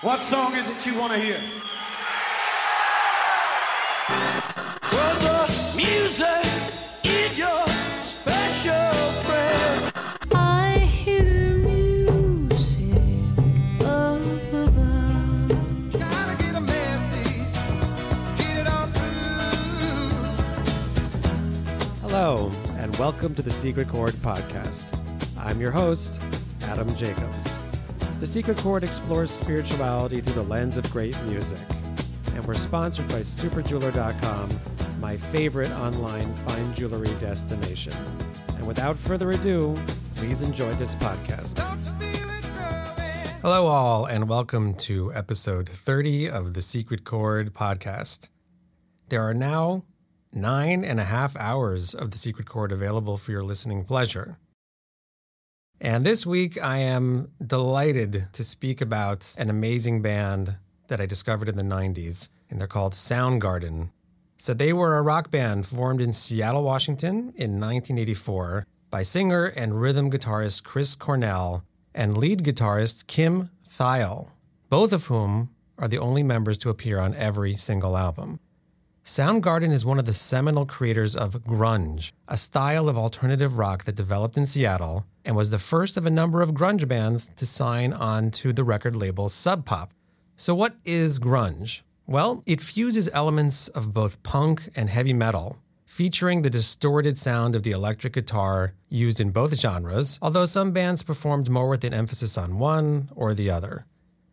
What song is it you want to hear? Well, the music is your special friend. I hear music up above. Gotta get a message, get it all through. Hello, and welcome to the Secret Chord Podcast. I'm your host, Adam Jacobs. The Secret Chord explores spirituality through the lens of great music, and we're sponsored by SuperJeweler.com, my favorite online fine jewelry destination. And without further ado, please enjoy this podcast. Hello, all, and welcome to episode 30 of the Secret Chord podcast. There are now nine and a half hours of the Secret Chord available for your listening pleasure. And this week, I am delighted to speak about an amazing band that I discovered in the 90s, and they're called Soundgarden. So, they were a rock band formed in Seattle, Washington in 1984 by singer and rhythm guitarist Chris Cornell and lead guitarist Kim Thayil, both of whom are the only members to appear on every single album. Soundgarden is one of the seminal creators of grunge, a style of alternative rock that developed in Seattle and was the first of a number of grunge bands to sign on to the record label Sub Pop. So, what is grunge? Well, it fuses elements of both punk and heavy metal, featuring the distorted sound of the electric guitar used in both genres, although some bands performed more with an emphasis on one or the other.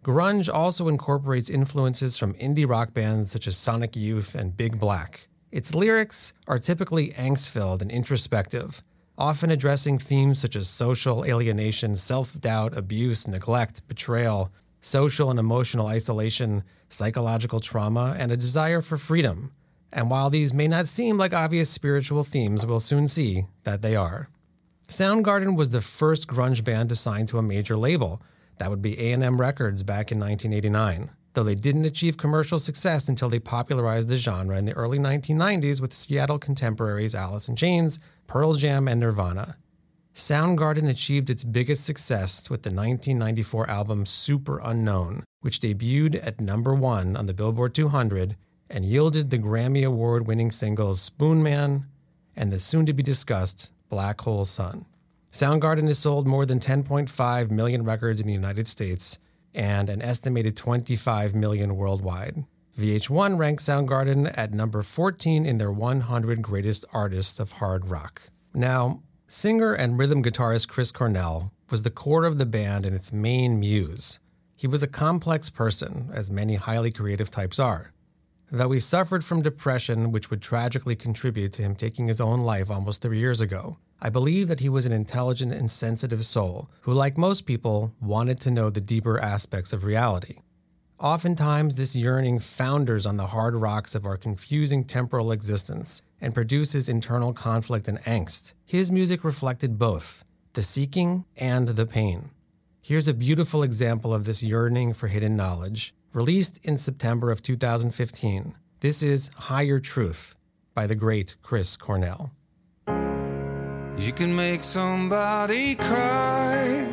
Grunge also incorporates influences from indie rock bands such as Sonic Youth and Big Black. Its lyrics are typically angst filled and introspective, often addressing themes such as social alienation, self doubt, abuse, neglect, betrayal, social and emotional isolation, psychological trauma, and a desire for freedom. And while these may not seem like obvious spiritual themes, we'll soon see that they are. Soundgarden was the first grunge band to sign to a major label. That would be A&M Records back in 1989. Though they didn't achieve commercial success until they popularized the genre in the early 1990s with Seattle contemporaries Alice in Chains, Pearl Jam, and Nirvana. Soundgarden achieved its biggest success with the 1994 album Superunknown, which debuted at number one on the Billboard 200 and yielded the Grammy Award winning singles Spoonman and the soon to be discussed Black Hole Sun. Soundgarden has sold more than 10.5 million records in the United States and an estimated 25 million worldwide. VH1 ranked Soundgarden at number 14 in their 100 greatest artists of hard rock. Now, singer and rhythm guitarist Chris Cornell was the core of the band and its main muse. He was a complex person, as many highly creative types are. Though he suffered from depression, which would tragically contribute to him taking his own life almost three years ago, I believe that he was an intelligent and sensitive soul who, like most people, wanted to know the deeper aspects of reality. Oftentimes, this yearning founders on the hard rocks of our confusing temporal existence and produces internal conflict and angst. His music reflected both the seeking and the pain. Here's a beautiful example of this yearning for hidden knowledge, released in September of 2015. This is Higher Truth by the great Chris Cornell. You can make somebody cry.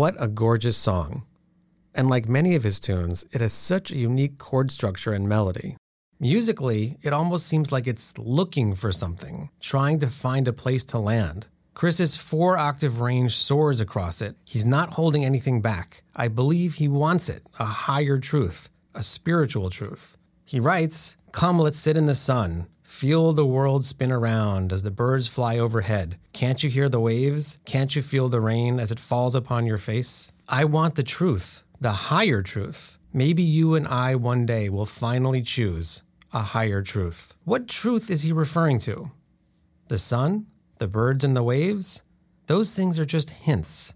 What a gorgeous song. And like many of his tunes, it has such a unique chord structure and melody. Musically, it almost seems like it's looking for something, trying to find a place to land. Chris's four octave range soars across it. He's not holding anything back. I believe he wants it a higher truth, a spiritual truth. He writes, Come, let's sit in the sun. Feel the world spin around as the birds fly overhead. Can't you hear the waves? Can't you feel the rain as it falls upon your face? I want the truth, the higher truth. Maybe you and I one day will finally choose a higher truth. What truth is he referring to? The sun? The birds and the waves? Those things are just hints.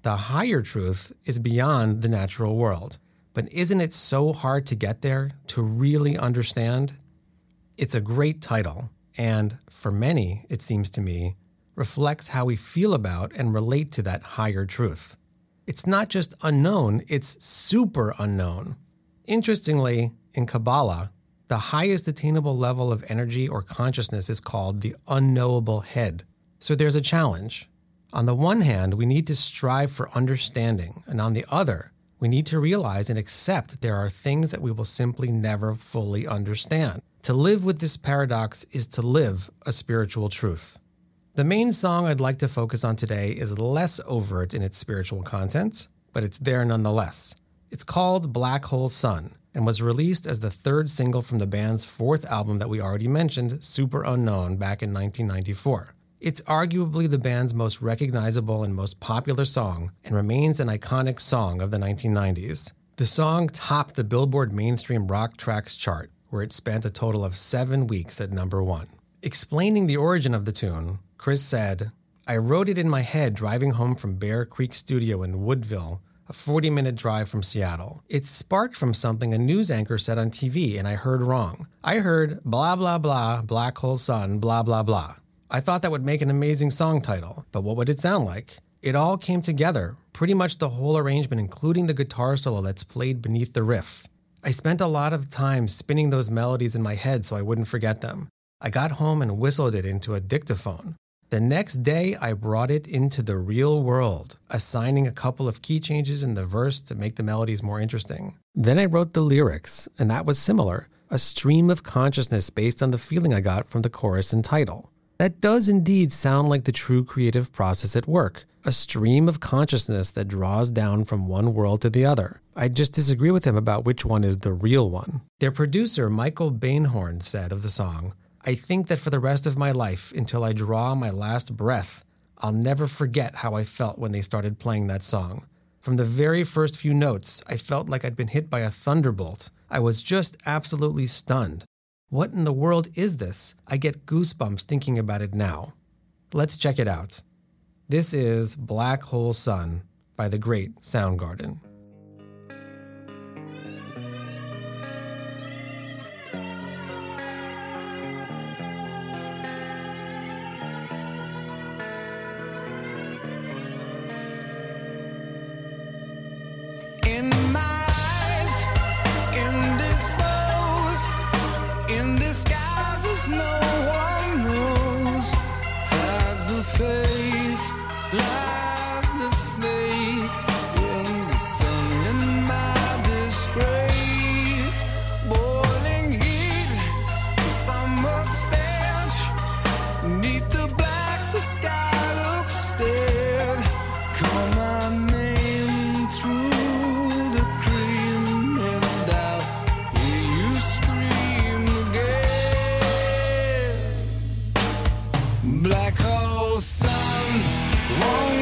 The higher truth is beyond the natural world. But isn't it so hard to get there, to really understand? It's a great title, and for many, it seems to me, reflects how we feel about and relate to that higher truth. It's not just unknown, it's super unknown. Interestingly, in Kabbalah, the highest attainable level of energy or consciousness is called the unknowable head. So there's a challenge. On the one hand, we need to strive for understanding, and on the other, we need to realize and accept that there are things that we will simply never fully understand. To live with this paradox is to live a spiritual truth. The main song I'd like to focus on today is less overt in its spiritual content, but it's there nonetheless. It's called Black Hole Sun and was released as the third single from the band's fourth album that we already mentioned, Superunknown, back in 1994. It's arguably the band's most recognizable and most popular song and remains an iconic song of the 1990s. The song topped the Billboard Mainstream Rock Tracks chart, where it spent a total of seven weeks at number one. Explaining the origin of the tune, Chris said, I wrote it in my head driving home from Bear Creek Studio in Woodville, a 40 minute drive from Seattle. It sparked from something a news anchor said on TV, and I heard wrong. I heard blah, blah, blah, black hole sun, blah, blah, blah. I thought that would make an amazing song title, but what would it sound like? It all came together, pretty much the whole arrangement, including the guitar solo that's played beneath the riff. I spent a lot of time spinning those melodies in my head so I wouldn't forget them. I got home and whistled it into a dictaphone. The next day, I brought it into the real world, assigning a couple of key changes in the verse to make the melodies more interesting. Then I wrote the lyrics, and that was similar a stream of consciousness based on the feeling I got from the chorus and title. That does indeed sound like the true creative process at work a stream of consciousness that draws down from one world to the other. I just disagree with him about which one is the real one. Their producer, Michael Beinhorn, said of the song, I think that for the rest of my life, until I draw my last breath, I'll never forget how I felt when they started playing that song. From the very first few notes, I felt like I'd been hit by a thunderbolt. I was just absolutely stunned. What in the world is this? I get goosebumps thinking about it now. Let's check it out. This is Black Hole Sun by the great Soundgarden.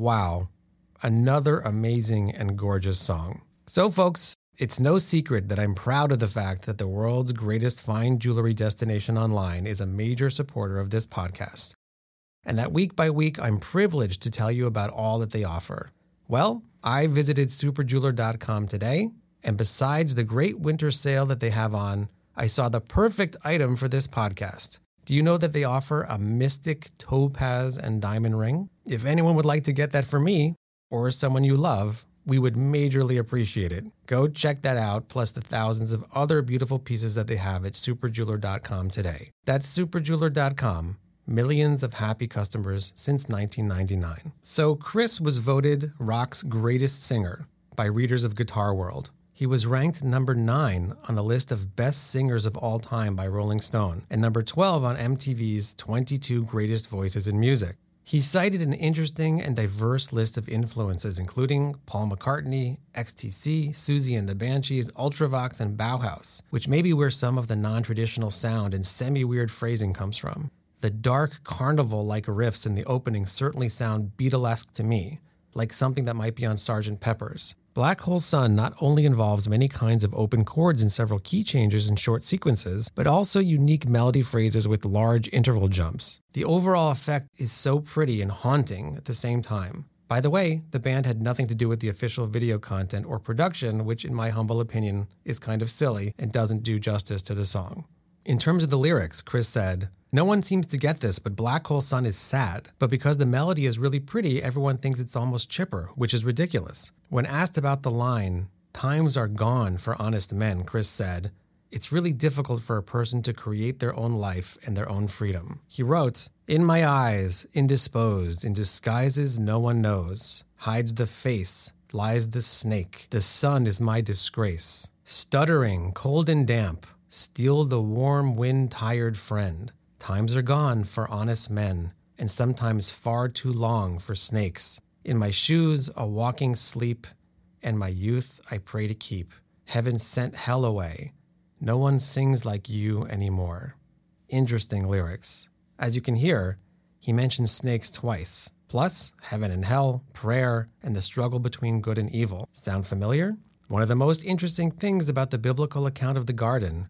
Wow, another amazing and gorgeous song. So, folks, it's no secret that I'm proud of the fact that the world's greatest fine jewelry destination online is a major supporter of this podcast. And that week by week, I'm privileged to tell you about all that they offer. Well, I visited superjeweler.com today, and besides the great winter sale that they have on, I saw the perfect item for this podcast. Do you know that they offer a mystic topaz and diamond ring? If anyone would like to get that for me or someone you love, we would majorly appreciate it. Go check that out, plus the thousands of other beautiful pieces that they have at superjeweler.com today. That's superjeweler.com. Millions of happy customers since 1999. So, Chris was voted rock's greatest singer by readers of Guitar World. He was ranked number 9 on the list of best singers of all time by Rolling Stone and number 12 on MTV's 22 greatest voices in music. He cited an interesting and diverse list of influences, including Paul McCartney, XTC, Siouxsie and the Banshees, Ultravox, and Bauhaus, which may be where some of the non traditional sound and semi weird phrasing comes from. The dark, carnival like riffs in the opening certainly sound Beatlesque to me, like something that might be on Sgt. Pepper's. Black Hole Sun not only involves many kinds of open chords and several key changes in short sequences, but also unique melody phrases with large interval jumps. The overall effect is so pretty and haunting at the same time. By the way, the band had nothing to do with the official video content or production, which, in my humble opinion, is kind of silly and doesn't do justice to the song. In terms of the lyrics, Chris said, No one seems to get this, but Black Hole Sun is sad. But because the melody is really pretty, everyone thinks it's almost chipper, which is ridiculous. When asked about the line, Times are gone for honest men, Chris said, It's really difficult for a person to create their own life and their own freedom. He wrote, In my eyes, indisposed, in disguises no one knows, hides the face, lies the snake. The sun is my disgrace. Stuttering, cold and damp, steal the warm wind tired friend. Times are gone for honest men, and sometimes far too long for snakes. In my shoes, a walking sleep, and my youth I pray to keep. Heaven sent hell away. No one sings like you anymore. Interesting lyrics. As you can hear, he mentions snakes twice. Plus, heaven and hell, prayer, and the struggle between good and evil. Sound familiar? One of the most interesting things about the biblical account of the garden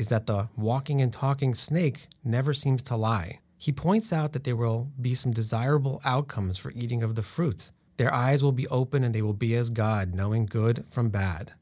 is that the walking and talking snake never seems to lie. He points out that there will be some desirable outcomes for eating of the fruit. Their eyes will be open and they will be as God, knowing good from bad.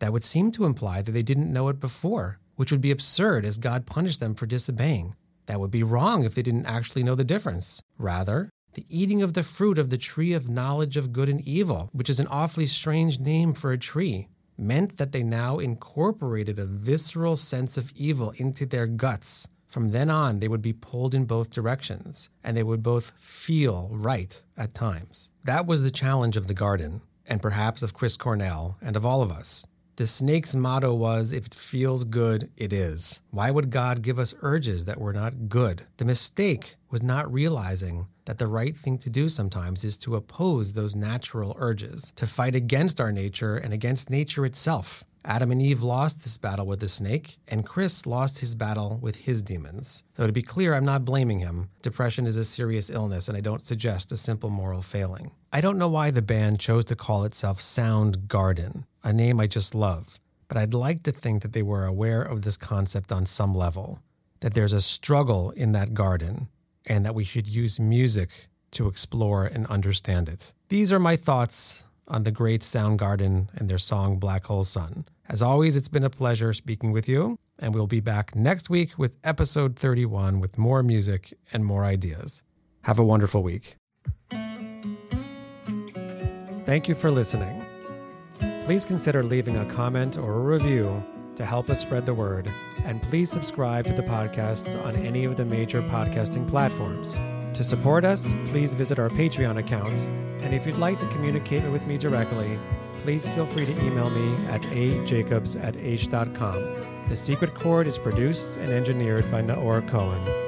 That would seem to imply that they didn't know it before, which would be absurd as God punished them for disobeying. That would be wrong if they didn't actually know the difference. Rather, the eating of the fruit of the tree of knowledge of good and evil, which is an awfully strange name for a tree, meant that they now incorporated a visceral sense of evil into their guts. From then on, they would be pulled in both directions, and they would both feel right at times. That was the challenge of the garden, and perhaps of Chris Cornell and of all of us. The snake's motto was if it feels good, it is. Why would God give us urges that were not good? The mistake was not realizing that the right thing to do sometimes is to oppose those natural urges, to fight against our nature and against nature itself. Adam and Eve lost this battle with the snake, and Chris lost his battle with his demons. Though to be clear, I'm not blaming him. Depression is a serious illness, and I don't suggest a simple moral failing. I don't know why the band chose to call itself Soundgarden, a name I just love, but I'd like to think that they were aware of this concept on some level, that there's a struggle in that garden, and that we should use music to explore and understand it. These are my thoughts on the great Soundgarden and their song Black Hole Sun. As always, it's been a pleasure speaking with you, and we'll be back next week with episode 31 with more music and more ideas. Have a wonderful week. Thank you for listening. Please consider leaving a comment or a review to help us spread the word, and please subscribe to the podcast on any of the major podcasting platforms. To support us, please visit our Patreon accounts, and if you'd like to communicate with me directly, please feel free to email me at ajacobs at h.com. The Secret Chord is produced and engineered by Naora Cohen.